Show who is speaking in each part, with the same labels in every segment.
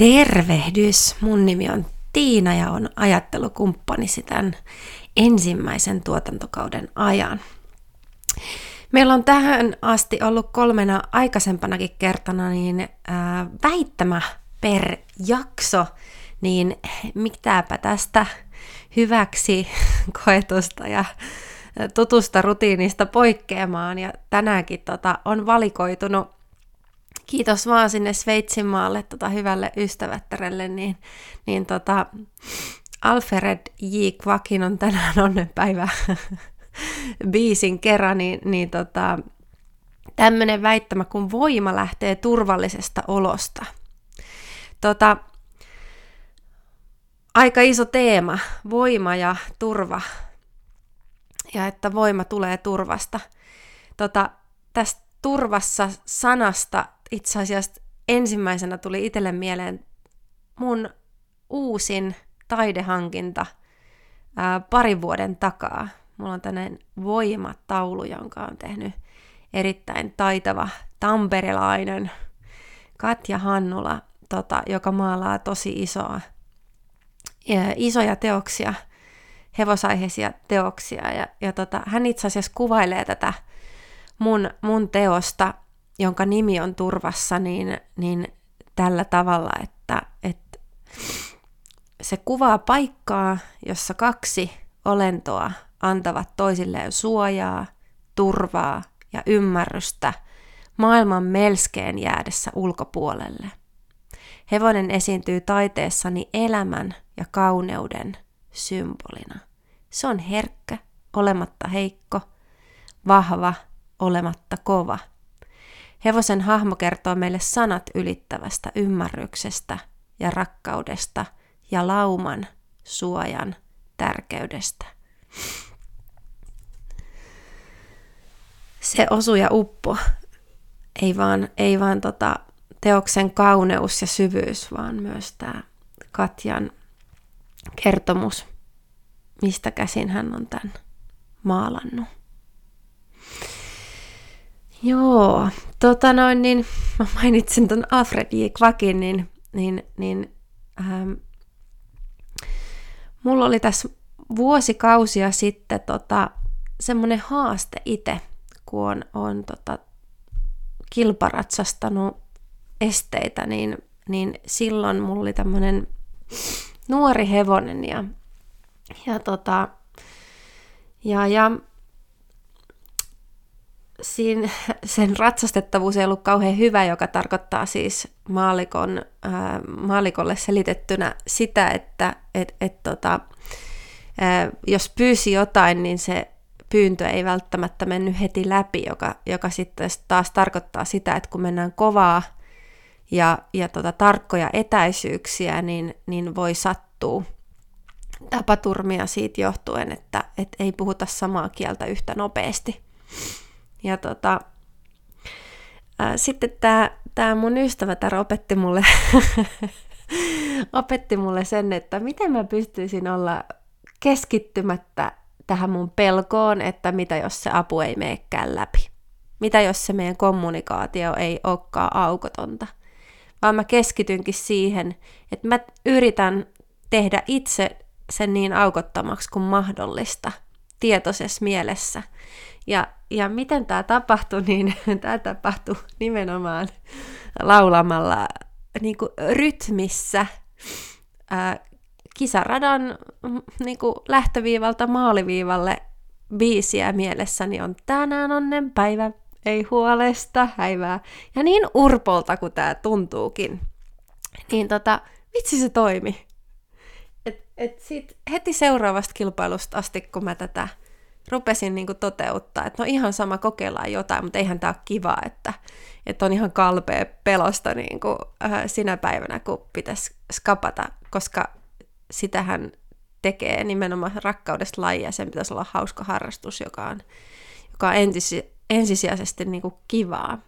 Speaker 1: Tervehdys! Mun nimi on Tiina ja on ajattelukumppanisi tämän ensimmäisen tuotantokauden ajan. Meillä on tähän asti ollut kolmena aikaisempanakin kertana niin ää, väittämä per jakso, niin mitäpä tästä hyväksi koetusta ja tutusta rutiinista poikkeamaan. Ja tänäänkin tota, on valikoitunut kiitos vaan sinne Sveitsin maalle tota, hyvälle ystävättärelle, niin, niin tota, Alfred J. Kvakin on tänään onnenpäivä biisin kerran, niin, niin tota, tämmöinen väittämä, kun voima lähtee turvallisesta olosta. Tota, aika iso teema, voima ja turva, ja että voima tulee turvasta. Tota, tästä turvassa sanasta itse asiassa ensimmäisenä tuli itselle mieleen mun uusin taidehankinta ää, parin vuoden takaa. Mulla on tämmöinen voimataulu, jonka on tehnyt erittäin taitava tamperelainen Katja Hannula, tota, joka maalaa tosi isoa, ja isoja teoksia, hevosaiheisia teoksia. Ja, ja tota, hän itse asiassa kuvailee tätä mun, mun teosta jonka nimi on turvassa, niin, niin tällä tavalla, että, että se kuvaa paikkaa, jossa kaksi olentoa antavat toisilleen suojaa, turvaa ja ymmärrystä maailman melskeen jäädessä ulkopuolelle. Hevonen esiintyy taiteessani elämän ja kauneuden symbolina. Se on herkkä, olematta heikko, vahva, olematta kova – Hevosen hahmo kertoo meille sanat ylittävästä ymmärryksestä ja rakkaudesta ja lauman suojan tärkeydestä. Se osu ja uppo, ei vaan, ei vaan tota teoksen kauneus ja syvyys, vaan myös tämä Katjan kertomus, mistä käsin hän on tämän maalannut. Joo, tota noin, niin mä mainitsin ton Alfred J. Quakin, niin, niin, niin ähm, mulla oli tässä vuosikausia sitten tota, semmoinen haaste itse, kun on, on tota, kilparatsastanut esteitä, niin, niin silloin mulla oli tämmöinen nuori hevonen ja, ja, tota, ja, ja siinä, sen ratsastettavuus ei ollut kauhean hyvä, joka tarkoittaa siis maalikon, ää, maalikolle selitettynä sitä, että et, et, tota, ää, jos pyysi jotain, niin se pyyntö ei välttämättä mennyt heti läpi, joka, joka sitten taas tarkoittaa sitä, että kun mennään kovaa ja, ja tota, tarkkoja etäisyyksiä, niin, niin voi sattua tapaturmia siitä johtuen, että et ei puhuta samaa kieltä yhtä nopeasti. Ja tota, ää, sitten tämä tää mun ystävätär opetti mulle, opetti mulle sen, että miten mä pystyisin olla keskittymättä tähän mun pelkoon, että mitä jos se apu ei meekään läpi. Mitä jos se meidän kommunikaatio ei olekaan aukotonta. Vaan mä keskitynkin siihen, että mä yritän tehdä itse sen niin aukottomaksi kuin mahdollista tietoisessa mielessä. Ja, ja miten tämä tapahtui, niin tämä tapahtui nimenomaan laulamalla niin kuin rytmissä ää, kisaradan niin kuin lähtöviivalta maaliviivalle biisiä mielessäni on tänään onnen päivä, ei huolesta häivää. Ja niin urpolta kuin tämä tuntuukin, niin tota, vitsi se toimi. Et, et sit heti seuraavasta kilpailusta asti, kun mä tätä rupesin niin kuin toteuttaa, että no ihan sama, kokeillaan jotain, mutta eihän tämä ole kiva, että, että on ihan kalpea pelosta niin kuin, äh, sinä päivänä, kun pitäisi skapata, koska sitähän tekee nimenomaan rakkaudesta lajia, sen pitäisi olla hauska harrastus, joka on, joka on entisi, ensisijaisesti niin kuin kivaa.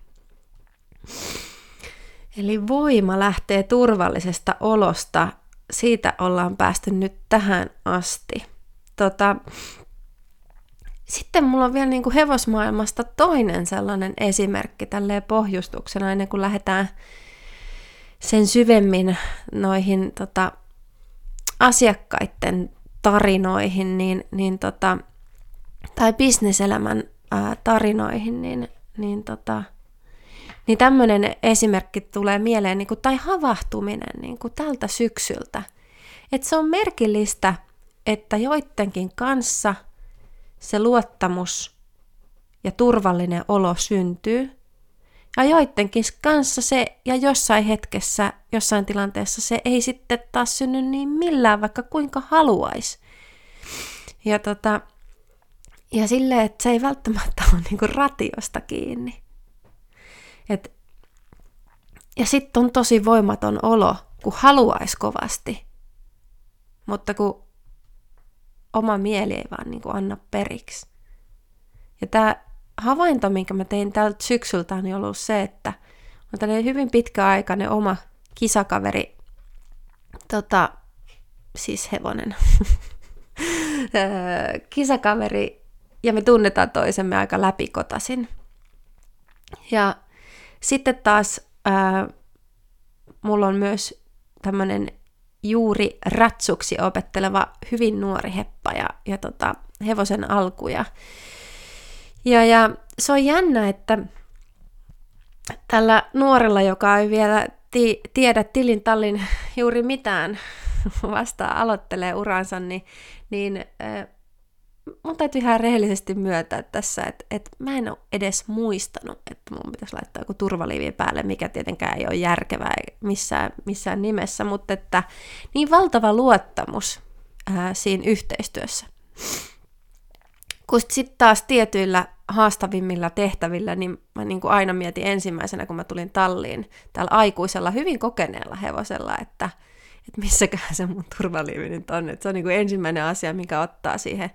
Speaker 1: Eli voima lähtee turvallisesta olosta, siitä ollaan päästy nyt tähän asti. Tota, sitten mulla on vielä niin kuin hevosmaailmasta toinen sellainen esimerkki tälleen pohjustuksena ennen kuin lähdetään sen syvemmin noihin tota, asiakkaiden tarinoihin, niin, niin tota, tai bisneselämän ää, tarinoihin, niin, niin, tota, niin tämmöinen esimerkki tulee mieleen, niin kuin, tai havahtuminen niin kuin tältä syksyltä. Että se on merkillistä, että joidenkin kanssa se luottamus ja turvallinen olo syntyy, ja joidenkin kanssa se, ja jossain hetkessä, jossain tilanteessa se ei sitten taas synny niin millään, vaikka kuinka haluaisi. Ja, tota, ja silleen, että se ei välttämättä ole niinku ratiosta kiinni. Et, ja sitten on tosi voimaton olo, kun haluaisi kovasti, mutta kun oma mieli ei vaan niinku anna periksi. Ja tämä havainto, minkä mä tein tältä syksyltä, on ollut se, että on tällainen hyvin pitkäaikainen oma kisakaveri, tota, siis hevonen, kisakaveri, ja me tunnetaan toisemme aika läpikotasin. Ja sitten taas ää, mulla on myös tämmöinen juuri ratsuksi opetteleva hyvin nuori heppa ja, ja tota, hevosen alkuja. Ja, ja se on jännä, että tällä nuorella, joka ei vielä ti- tiedä tilin tallin juuri mitään, vasta aloittelee uransa, niin, niin äh, mun täytyy ihan rehellisesti myöntää tässä, että, että mä en ole edes muistanut, että mun pitäisi laittaa joku turvaliivi päälle, mikä tietenkään ei ole järkevää missään, missään nimessä, mutta että niin valtava luottamus ää, siinä yhteistyössä. Kun sitten taas tietyillä haastavimmilla tehtävillä, niin mä niin kuin aina mietin ensimmäisenä, kun mä tulin talliin tällä aikuisella, hyvin kokeneella hevosella, että, että missäkään se mun turvaliivi nyt on. Että se on niin kuin ensimmäinen asia, mikä ottaa siihen,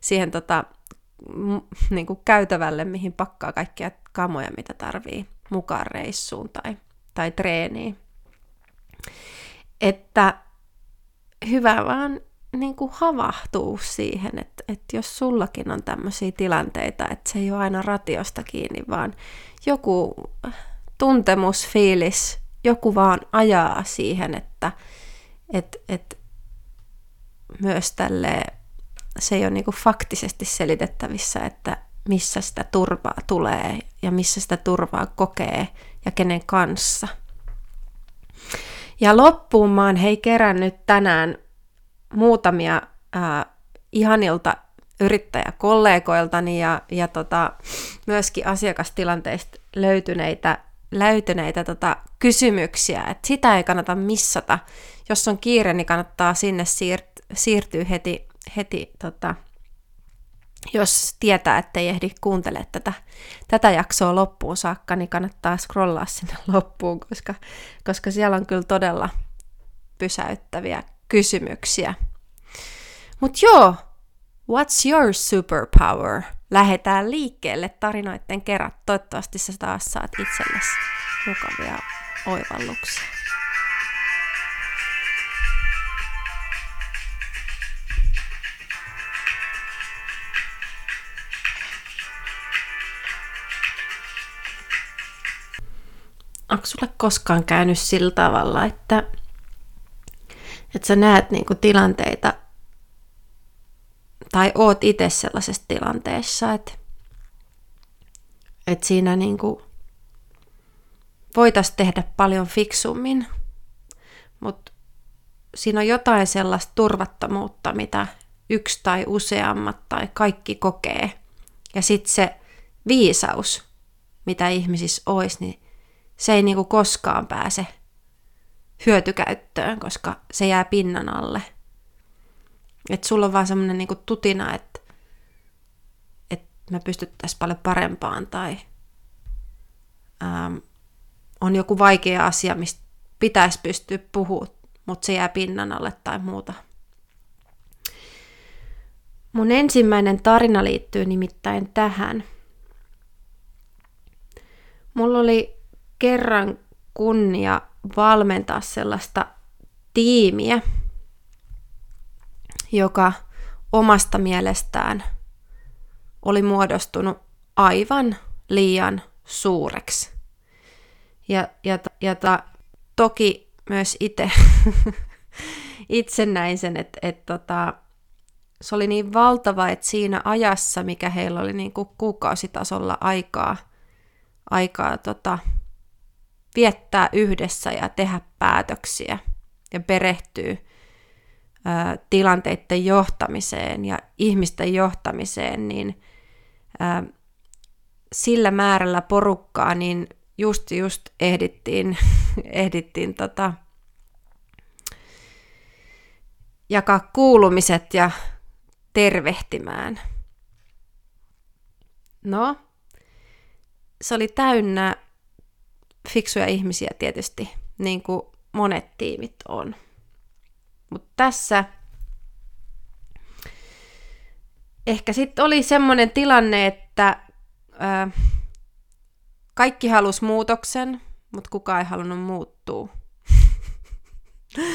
Speaker 1: siihen tota, niin kuin käytävälle, mihin pakkaa kaikkia kamoja, mitä tarvii mukaan reissuun tai, tai treeniin. Että hyvä vaan niin kuin havahtuu siihen, että, että jos sullakin on tämmöisiä tilanteita, että se ei ole aina ratiosta kiinni, vaan joku tuntemus, fiilis, joku vaan ajaa siihen, että et, et myös tälle se ei ole niin kuin faktisesti selitettävissä, että missä sitä turvaa tulee ja missä sitä turvaa kokee ja kenen kanssa. Ja loppuun mä oon hei kerännyt tänään muutamia ää, ihanilta yrittäjäkollegoiltani ja, ja tota, myöskin asiakastilanteista löytyneitä, löytyneitä tota, kysymyksiä. Et sitä ei kannata missata. Jos on kiire, niin kannattaa sinne siirt- siirtyä heti, heti tota, jos tietää, ettei ehdi kuuntele tätä, tätä jaksoa loppuun saakka, niin kannattaa scrollaa sinne loppuun, koska, koska siellä on kyllä todella pysäyttäviä kysymyksiä. Mutta joo, what's your superpower? Lähetään liikkeelle tarinoiden kerran. Toivottavasti sä taas saat itsellesi mukavia oivalluksia. Onko sulle koskaan käynyt sillä tavalla, että että sä näet niinku tilanteita tai oot itse sellaisessa tilanteessa, että, että siinä niinku voitaisiin tehdä paljon fiksummin, mutta siinä on jotain sellaista turvattomuutta, mitä yksi tai useammat tai kaikki kokee. Ja sitten se viisaus, mitä ihmisissä olisi, niin se ei niinku koskaan pääse hyötykäyttöön, koska se jää pinnan alle. Että sulla on vaan semmoinen niinku tutina, että, että me pystyttäisiin paljon parempaan tai ähm, on joku vaikea asia, mistä pitäisi pystyä puhumaan, mutta se jää pinnan alle tai muuta. Mun ensimmäinen tarina liittyy nimittäin tähän. Mulla oli kerran kunnia valmentaa sellaista tiimiä, joka omasta mielestään oli muodostunut aivan liian suureksi. Ja, ja, ja ta, toki myös itse, itse näin sen, että, että tota, se oli niin valtava, että siinä ajassa, mikä heillä oli niin kuin kuukausitasolla aikaa, aikaa tota, viettää yhdessä ja tehdä päätöksiä ja perehtyä ää, tilanteiden johtamiseen ja ihmisten johtamiseen, niin sillä määrällä porukkaa, niin just just ehdittiin, ehdittiin tota, jakaa kuulumiset ja tervehtimään. No, se oli täynnä fiksuja ihmisiä tietysti, niin kuin monet tiimit on. Mutta tässä ehkä sitten oli semmoinen tilanne, että ää, kaikki halusi muutoksen, mutta kukaan ei halunnut muuttua.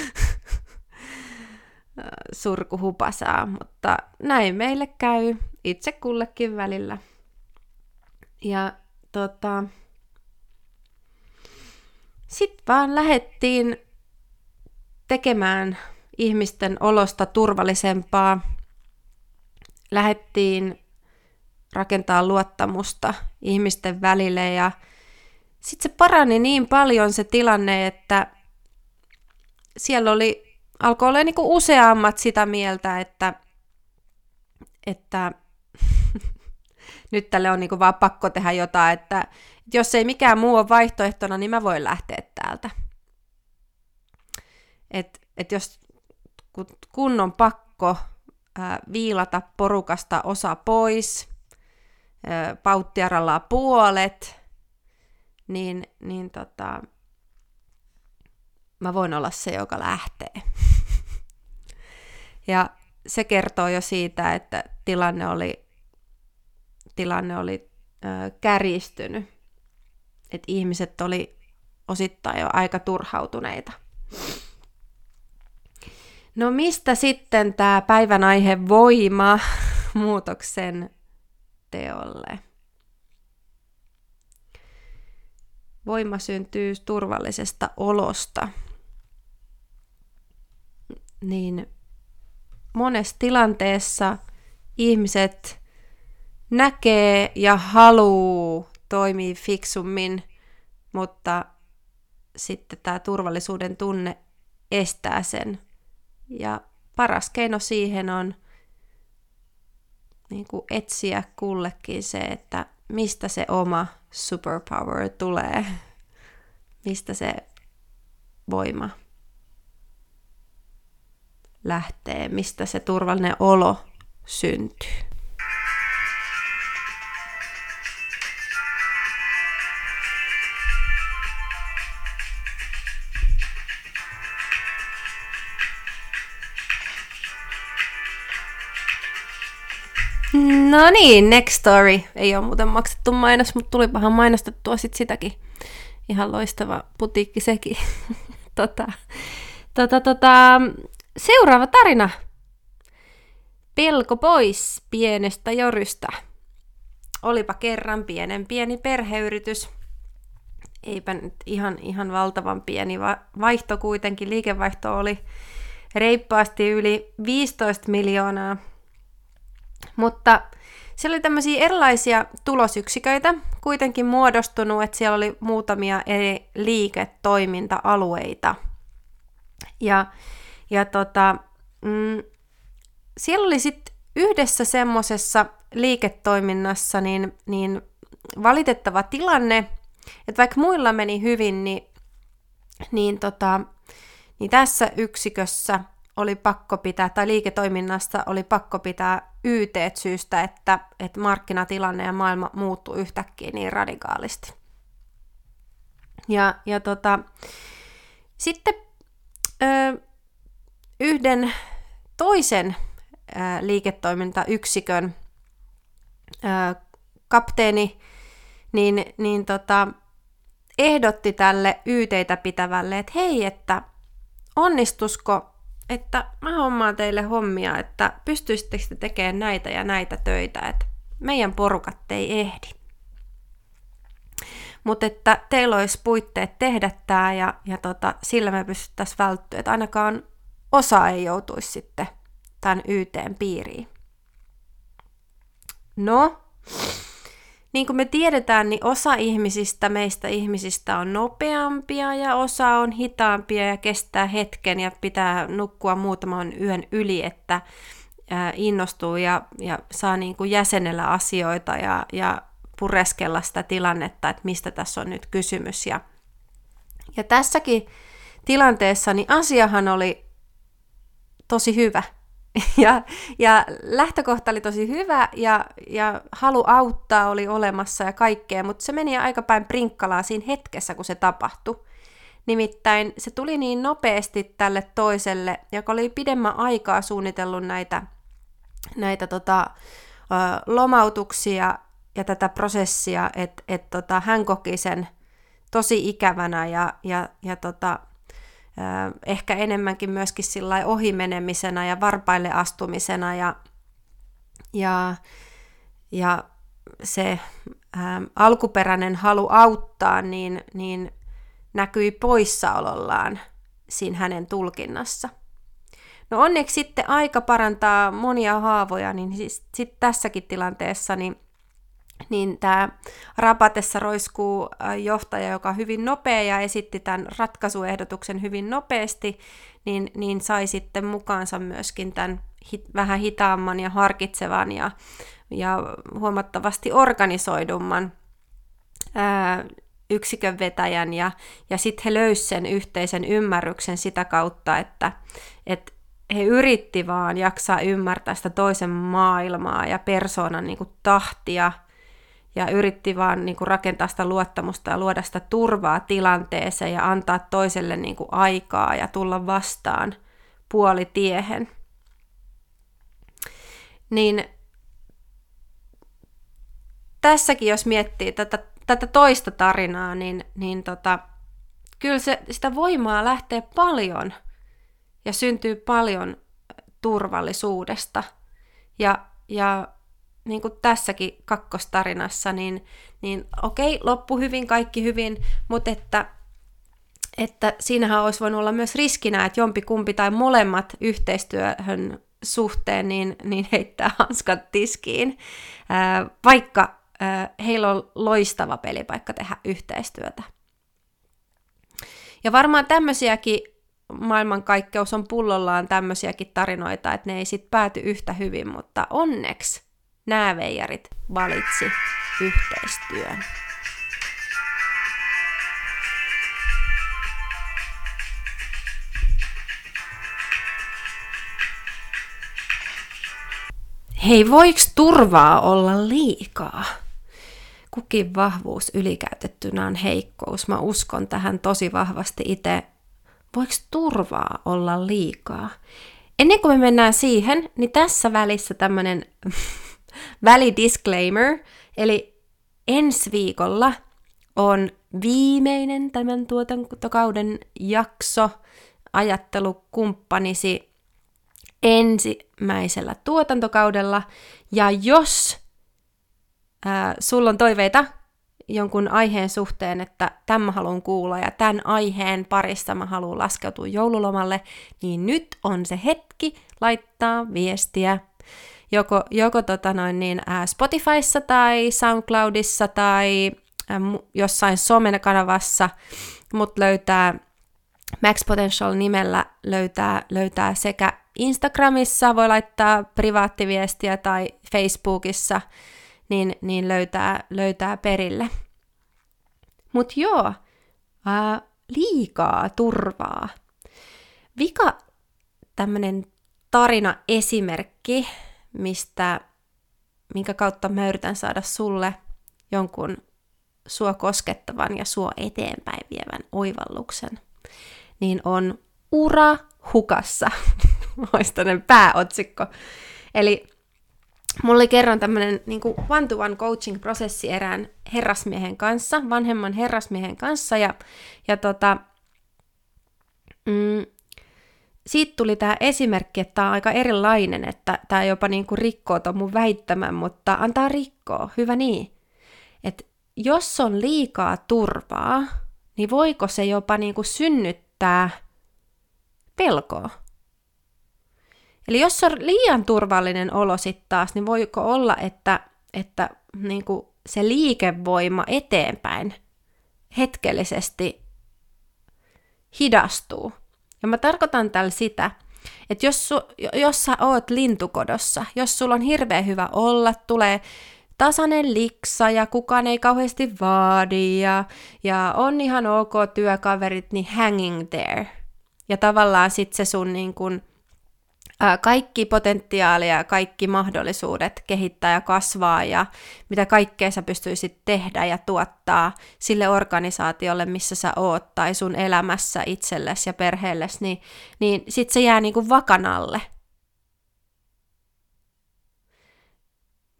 Speaker 1: Surkuhupasaa, mutta näin meille käy itse kullekin välillä. Ja tota, sitten vaan lähettiin tekemään ihmisten olosta turvallisempaa. Lähettiin rakentaa luottamusta ihmisten välille ja sitten se parani niin paljon se tilanne, että siellä oli, alkoi olla niin useammat sitä mieltä, että, että nyt tälle on niin vaan pakko tehdä jotain, että jos ei mikään muu ole vaihtoehtona, niin mä voin lähteä täältä. Et, et jos kun on pakko ää, viilata porukasta osa pois, ää, puolet, niin, niin tota, mä voin olla se, joka lähtee. ja se kertoo jo siitä, että tilanne oli, tilanne oli ää, kärjistynyt. Että ihmiset oli osittain jo aika turhautuneita. No mistä sitten tämä päivän aihe voima muutoksen teolle? Voima syntyy turvallisesta olosta. Niin monessa tilanteessa ihmiset näkee ja haluu toimii fiksummin, mutta sitten tämä turvallisuuden tunne estää sen ja paras keino siihen on niin kuin etsiä kullekin se, että mistä se oma superpower tulee, mistä se voima lähtee, mistä se turvallinen olo syntyy. No niin, next story. Ei ole muuten maksettu mainos, mutta tulipahan mainostettua sit sitäkin. Ihan loistava putiikki sekin. tota, tota, tota, seuraava tarina. Pelko pois pienestä jorystä. Olipa kerran pienen pieni perheyritys. Eipä nyt ihan, ihan valtavan pieni vaihto kuitenkin. Liikevaihto oli reippaasti yli 15 miljoonaa mutta siellä oli tämmöisiä erilaisia tulosyksiköitä kuitenkin muodostunut, että siellä oli muutamia eri liiketoiminta-alueita. Ja, ja tota, mm, siellä oli sitten yhdessä semmoisessa liiketoiminnassa niin, niin valitettava tilanne, että vaikka muilla meni hyvin, niin, niin, tota, niin tässä yksikössä oli pakko pitää, tai liiketoiminnasta oli pakko pitää YT syystä, että, että markkinatilanne ja maailma muuttui yhtäkkiä niin radikaalisti. Ja, ja tota, sitten ö, yhden toisen ö, liiketoimintayksikön ö, kapteeni niin, niin tota, ehdotti tälle YTtä pitävälle, että hei, että onnistusko että mä hommaan teille hommia, että pystyisittekö te tekemään näitä ja näitä töitä, että meidän porukat ei ehdi. mutta että teillä olisi puitteet tehdä tämä ja, ja tota, sillä me pystyttäisiin välttyä, että ainakaan osa ei joutuisi sitten tämän YTn piiriin. No, niin kuin me tiedetään, niin osa ihmisistä, meistä ihmisistä on nopeampia ja osa on hitaampia ja kestää hetken ja pitää nukkua muutaman yön yli, että innostuu ja, ja saa niin kuin jäsenellä asioita ja, ja pureskella sitä tilannetta, että mistä tässä on nyt kysymys. Ja, ja tässäkin tilanteessa niin asiahan oli tosi hyvä. Ja, ja lähtökohta oli tosi hyvä ja, ja halu auttaa oli olemassa ja kaikkea, mutta se meni aika päin prinkkalaa siinä hetkessä, kun se tapahtui. Nimittäin se tuli niin nopeasti tälle toiselle, joka oli pidemmän aikaa suunnitellut näitä, näitä tota, lomautuksia ja tätä prosessia, että et tota, hän koki sen tosi ikävänä ja, ja, ja tota, ehkä enemmänkin myöskin sillä ohimenemisenä ja varpaille astumisena ja, ja, ja se ää, alkuperäinen halu auttaa niin, niin näkyi poissaolollaan siinä hänen tulkinnassa. No onneksi sitten aika parantaa monia haavoja, niin siis sit tässäkin tilanteessa niin niin tämä Rapatessa roiskuu johtaja, joka on hyvin nopea ja esitti tämän ratkaisuehdotuksen hyvin nopeasti, niin, niin sai sitten mukaansa myöskin tämän hit, vähän hitaamman ja harkitsevan ja, ja huomattavasti organisoidumman ää, yksikön vetäjän ja, ja sitten he löysivät sen yhteisen ymmärryksen sitä kautta, että et he yritti vaan jaksaa ymmärtää sitä toisen maailmaa ja persoonan niin kuin, tahtia – ja yritti vaan niin kuin rakentaa sitä luottamusta ja luoda sitä turvaa tilanteeseen ja antaa toiselle niin kuin aikaa ja tulla vastaan puolitiehen. Niin tässäkin, jos miettii tätä, tätä toista tarinaa, niin, niin tota, kyllä se, sitä voimaa lähtee paljon ja syntyy paljon turvallisuudesta. Ja, ja niin kuin tässäkin kakkostarinassa, niin, niin okei, loppu hyvin, kaikki hyvin, mutta että, että siinähän olisi voinut olla myös riskinä, että jompi kumpi tai molemmat yhteistyöhön suhteen niin, niin heittää hanskat tiskiin, vaikka heillä on loistava pelipaikka tehdä yhteistyötä. Ja varmaan tämmöisiäkin maailmankaikkeus on pullollaan tämmöisiäkin tarinoita, että ne ei sitten pääty yhtä hyvin, mutta onneksi nämä veijarit valitsi yhteistyön. Hei, voiko turvaa olla liikaa? Kukin vahvuus ylikäytettynä on heikkous. Mä uskon tähän tosi vahvasti itse. Voiko turvaa olla liikaa? Ennen kuin me mennään siihen, niin tässä välissä tämmönen välidisclaimer, eli ensi viikolla on viimeinen tämän tuotantokauden jakso ajattelukumppanisi ensimmäisellä tuotantokaudella. Ja jos ää, sulla on toiveita jonkun aiheen suhteen, että tämä haluan kuulla ja tämän aiheen parissa mä haluan laskeutua joululomalle, niin nyt on se hetki laittaa viestiä joko, joko tota noin niin, ää, Spotifyssa tai SoundCloudissa tai ää, jossain somen kanavassa, mut löytää Max Potential nimellä löytää, löytää sekä Instagramissa, voi laittaa privaattiviestiä tai Facebookissa, niin, niin löytää, löytää perille. Mut joo, ää, liikaa turvaa. Vika tämmönen tarina esimerkki mistä, minkä kautta mä yritän saada sulle jonkun sua koskettavan ja sua eteenpäin vievän oivalluksen, niin on ura hukassa, olisi pääotsikko. Eli mulla oli kerran tämmöinen niin one-to-one coaching-prosessi erään herrasmiehen kanssa, vanhemman herrasmiehen kanssa, ja, ja tota, mm, siitä tuli tämä esimerkki, että tämä on aika erilainen, että tämä jopa niin kuin rikkoo tuon mun väittämän, mutta antaa rikkoa, hyvä niin. Et jos on liikaa turvaa, niin voiko se jopa niin kuin synnyttää pelkoa? Eli jos on liian turvallinen olo sitten taas, niin voiko olla, että, että niin kuin se liikevoima eteenpäin hetkellisesti hidastuu. Ja mä tarkoitan tällä sitä, että jos, su, jos sä oot lintukodossa, jos sulla on hirveän hyvä olla, tulee tasainen liksa ja kukaan ei kauheasti vaadi ja, ja on ihan ok työkaverit, niin hanging there. Ja tavallaan sitten se sun niin kun, kaikki potentiaali ja kaikki mahdollisuudet kehittää ja kasvaa ja mitä kaikkea sä pystyisit tehdä ja tuottaa sille organisaatiolle, missä sä oot tai sun elämässä itsellesi ja perheellesi, niin, niin sit se jää niinku vakanalle.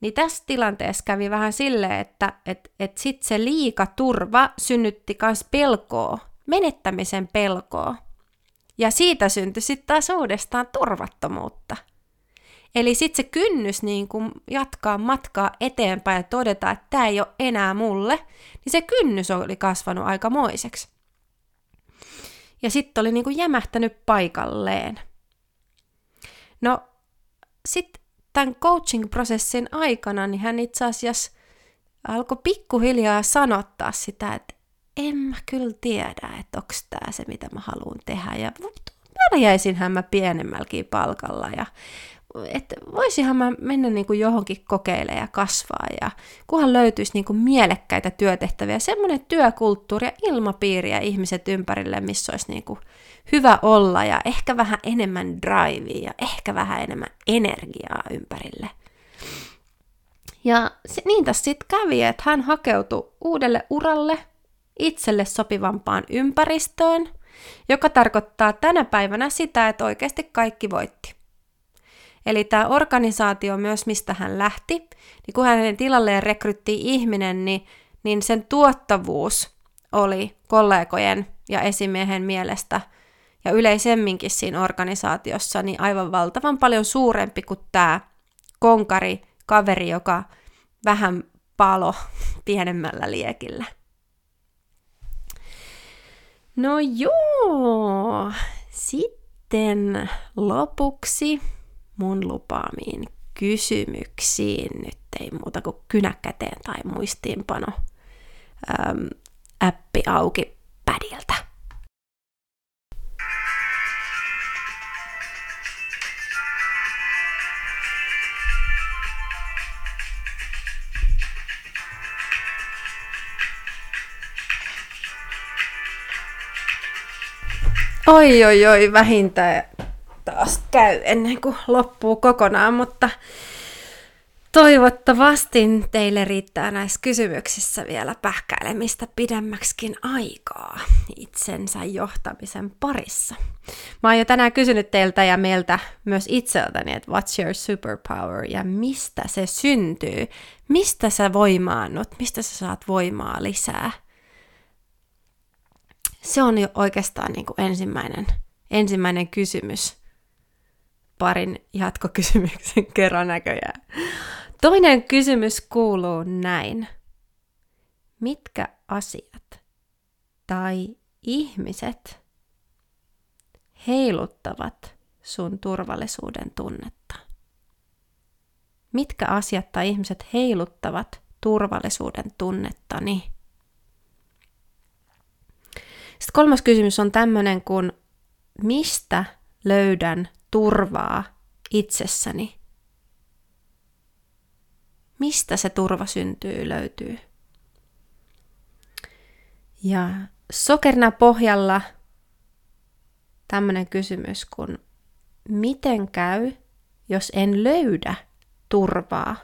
Speaker 1: Niin tässä tilanteessa kävi vähän silleen, että et, et sit se liika turva synnytti myös pelkoa, menettämisen pelkoa. Ja siitä syntyi sitten taas uudestaan turvattomuutta. Eli sitten se kynnys niin kun jatkaa matkaa eteenpäin ja todeta, että tämä ei ole enää mulle, niin se kynnys oli kasvanut aikamoiseksi. Ja sitten oli niin kuin jämähtänyt paikalleen. No, sitten tämän coaching-prosessin aikana, niin hän itse asiassa alkoi pikkuhiljaa sanottaa sitä, että en mä kyllä tiedä, että onko tämä se, mitä mä haluan tehdä. Ja pärjäisinhän mä pienemmälläkin palkalla ja että voisinhan mä mennä niin kuin johonkin kokeilemaan ja kasvaa ja kunhan löytyisi niin kuin mielekkäitä työtehtäviä, semmoinen työkulttuuri ja ilmapiiri ja ihmiset ympärille, missä olisi niin kuin hyvä olla ja ehkä vähän enemmän drivea ja ehkä vähän enemmän energiaa ympärille. Ja niin tässä sitten kävi, että hän hakeutui uudelle uralle, itselle sopivampaan ympäristöön, joka tarkoittaa tänä päivänä sitä, että oikeasti kaikki voitti. Eli tämä organisaatio myös, mistä hän lähti, niin kun hänen tilalleen rekryttiin ihminen, niin, niin sen tuottavuus oli kollegojen ja esimiehen mielestä ja yleisemminkin siinä organisaatiossa niin aivan valtavan paljon suurempi kuin tämä konkari, kaveri, joka vähän palo pienemmällä liekillä. No joo, sitten lopuksi mun lupaamiin kysymyksiin. Nyt ei muuta kuin kynäkäteen tai muistiinpano äm, appi auki Oi, oi, oi, vähintään taas käy ennen kuin loppuu kokonaan, mutta toivottavasti teille riittää näissä kysymyksissä vielä pähkäilemistä pidemmäksikin aikaa itsensä johtamisen parissa. Mä oon jo tänään kysynyt teiltä ja meiltä myös itseltäni, että what's your superpower ja mistä se syntyy, mistä sä voimaannut, mistä sä saat voimaa lisää – se on jo oikeastaan niin kuin ensimmäinen, ensimmäinen kysymys parin jatkokysymyksen kerran näköjään. Toinen kysymys kuuluu näin. Mitkä asiat tai ihmiset heiluttavat sun turvallisuuden tunnetta? Mitkä asiat tai ihmiset heiluttavat turvallisuuden tunnettani? Sitten kolmas kysymys on tämmöinen kuin, mistä löydän turvaa itsessäni? Mistä se turva syntyy, löytyy? Ja sokerina pohjalla tämmöinen kysymys kuin, miten käy, jos en löydä turvaa?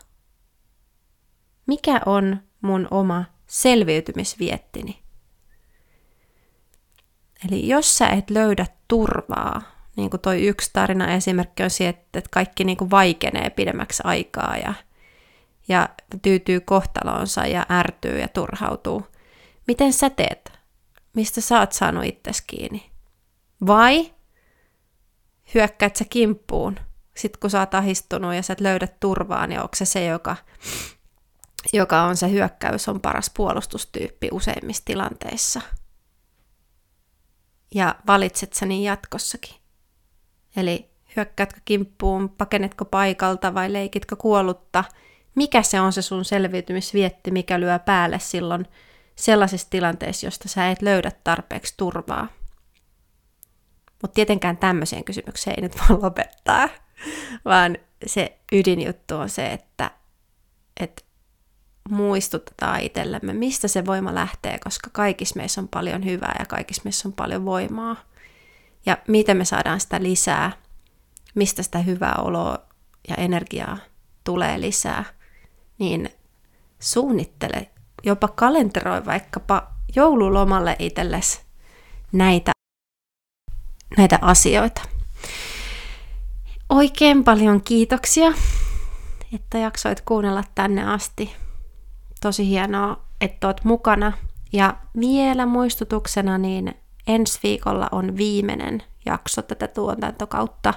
Speaker 1: Mikä on mun oma selviytymisviettini? Eli jos sä et löydä turvaa, niin kuin toi yksi tarina esimerkki on se, että kaikki niin kuin vaikenee pidemmäksi aikaa ja, ja tyytyy kohtaloonsa ja ärtyy ja turhautuu. Miten sä teet? Mistä sä oot saanut itses kiinni? Vai hyökkäät sä kimppuun, sit kun sä oot ahistunut ja sä et löydä turvaa, niin onko se se, joka joka on se hyökkäys on paras puolustustyyppi useimmissa tilanteissa. Ja valitset sä niin jatkossakin. Eli hyökkäätkö kimppuun, pakenetko paikalta vai leikitkö kuollutta, mikä se on se sun selviytymisvietti, mikä lyö päälle silloin sellaisessa tilanteessa, josta sä et löydä tarpeeksi turvaa. Mutta tietenkään tämmöiseen kysymykseen ei nyt voi lopettaa, vaan se ydinjuttu on se, että, että muistutetaan itsellemme, mistä se voima lähtee, koska kaikissa meissä on paljon hyvää ja kaikissa meissä on paljon voimaa. Ja miten me saadaan sitä lisää, mistä sitä hyvää oloa ja energiaa tulee lisää, niin suunnittele, jopa kalenteroi vaikkapa joululomalle itsellesi näitä, näitä asioita. Oikein paljon kiitoksia, että jaksoit kuunnella tänne asti. Tosi hienoa, että oot mukana. Ja vielä muistutuksena, niin ensi viikolla on viimeinen jakso tätä tuotantokautta.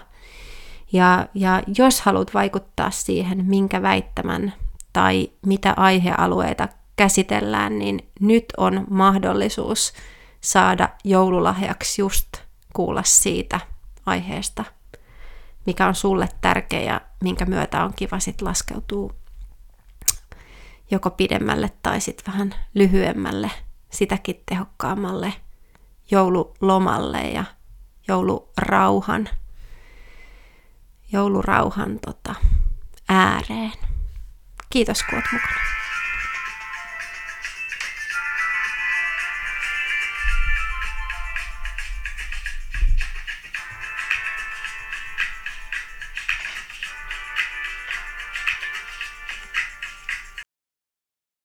Speaker 1: Ja, ja jos haluat vaikuttaa siihen, minkä väittämän tai mitä aihealueita käsitellään, niin nyt on mahdollisuus saada joululahjaksi just kuulla siitä aiheesta, mikä on sulle tärkeä ja minkä myötä on kiva sit laskeutua joko pidemmälle tai sitten vähän lyhyemmälle, sitäkin tehokkaammalle joululomalle ja joulurauhan, joulurauhan tota, ääreen. Kiitos kun olet mukana.